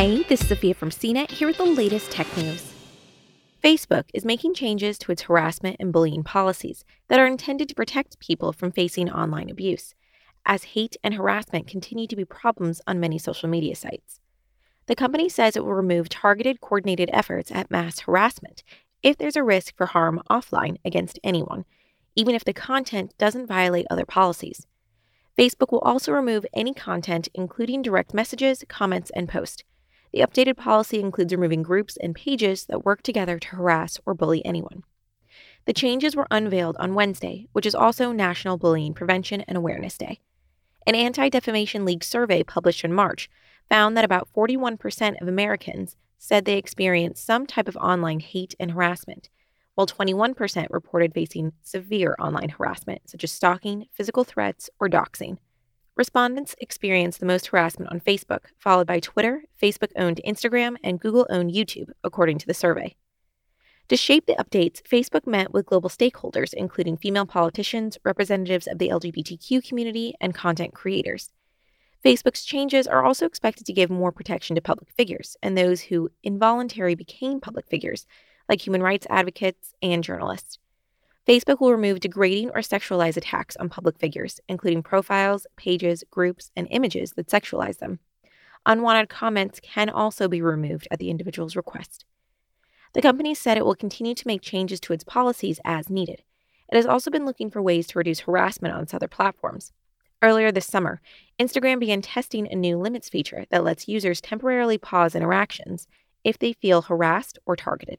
Hey, this is Sophia from CNET here with the latest tech news. Facebook is making changes to its harassment and bullying policies that are intended to protect people from facing online abuse, as hate and harassment continue to be problems on many social media sites. The company says it will remove targeted, coordinated efforts at mass harassment if there's a risk for harm offline against anyone, even if the content doesn't violate other policies. Facebook will also remove any content, including direct messages, comments, and posts. The updated policy includes removing groups and pages that work together to harass or bully anyone. The changes were unveiled on Wednesday, which is also National Bullying Prevention and Awareness Day. An Anti Defamation League survey published in March found that about 41% of Americans said they experienced some type of online hate and harassment, while 21% reported facing severe online harassment, such as stalking, physical threats, or doxing. Respondents experienced the most harassment on Facebook, followed by Twitter, Facebook owned Instagram, and Google owned YouTube, according to the survey. To shape the updates, Facebook met with global stakeholders, including female politicians, representatives of the LGBTQ community, and content creators. Facebook's changes are also expected to give more protection to public figures and those who involuntarily became public figures, like human rights advocates and journalists. Facebook will remove degrading or sexualized attacks on public figures, including profiles, pages, groups, and images that sexualize them. Unwanted comments can also be removed at the individual's request. The company said it will continue to make changes to its policies as needed. It has also been looking for ways to reduce harassment on its other platforms. Earlier this summer, Instagram began testing a new limits feature that lets users temporarily pause interactions if they feel harassed or targeted.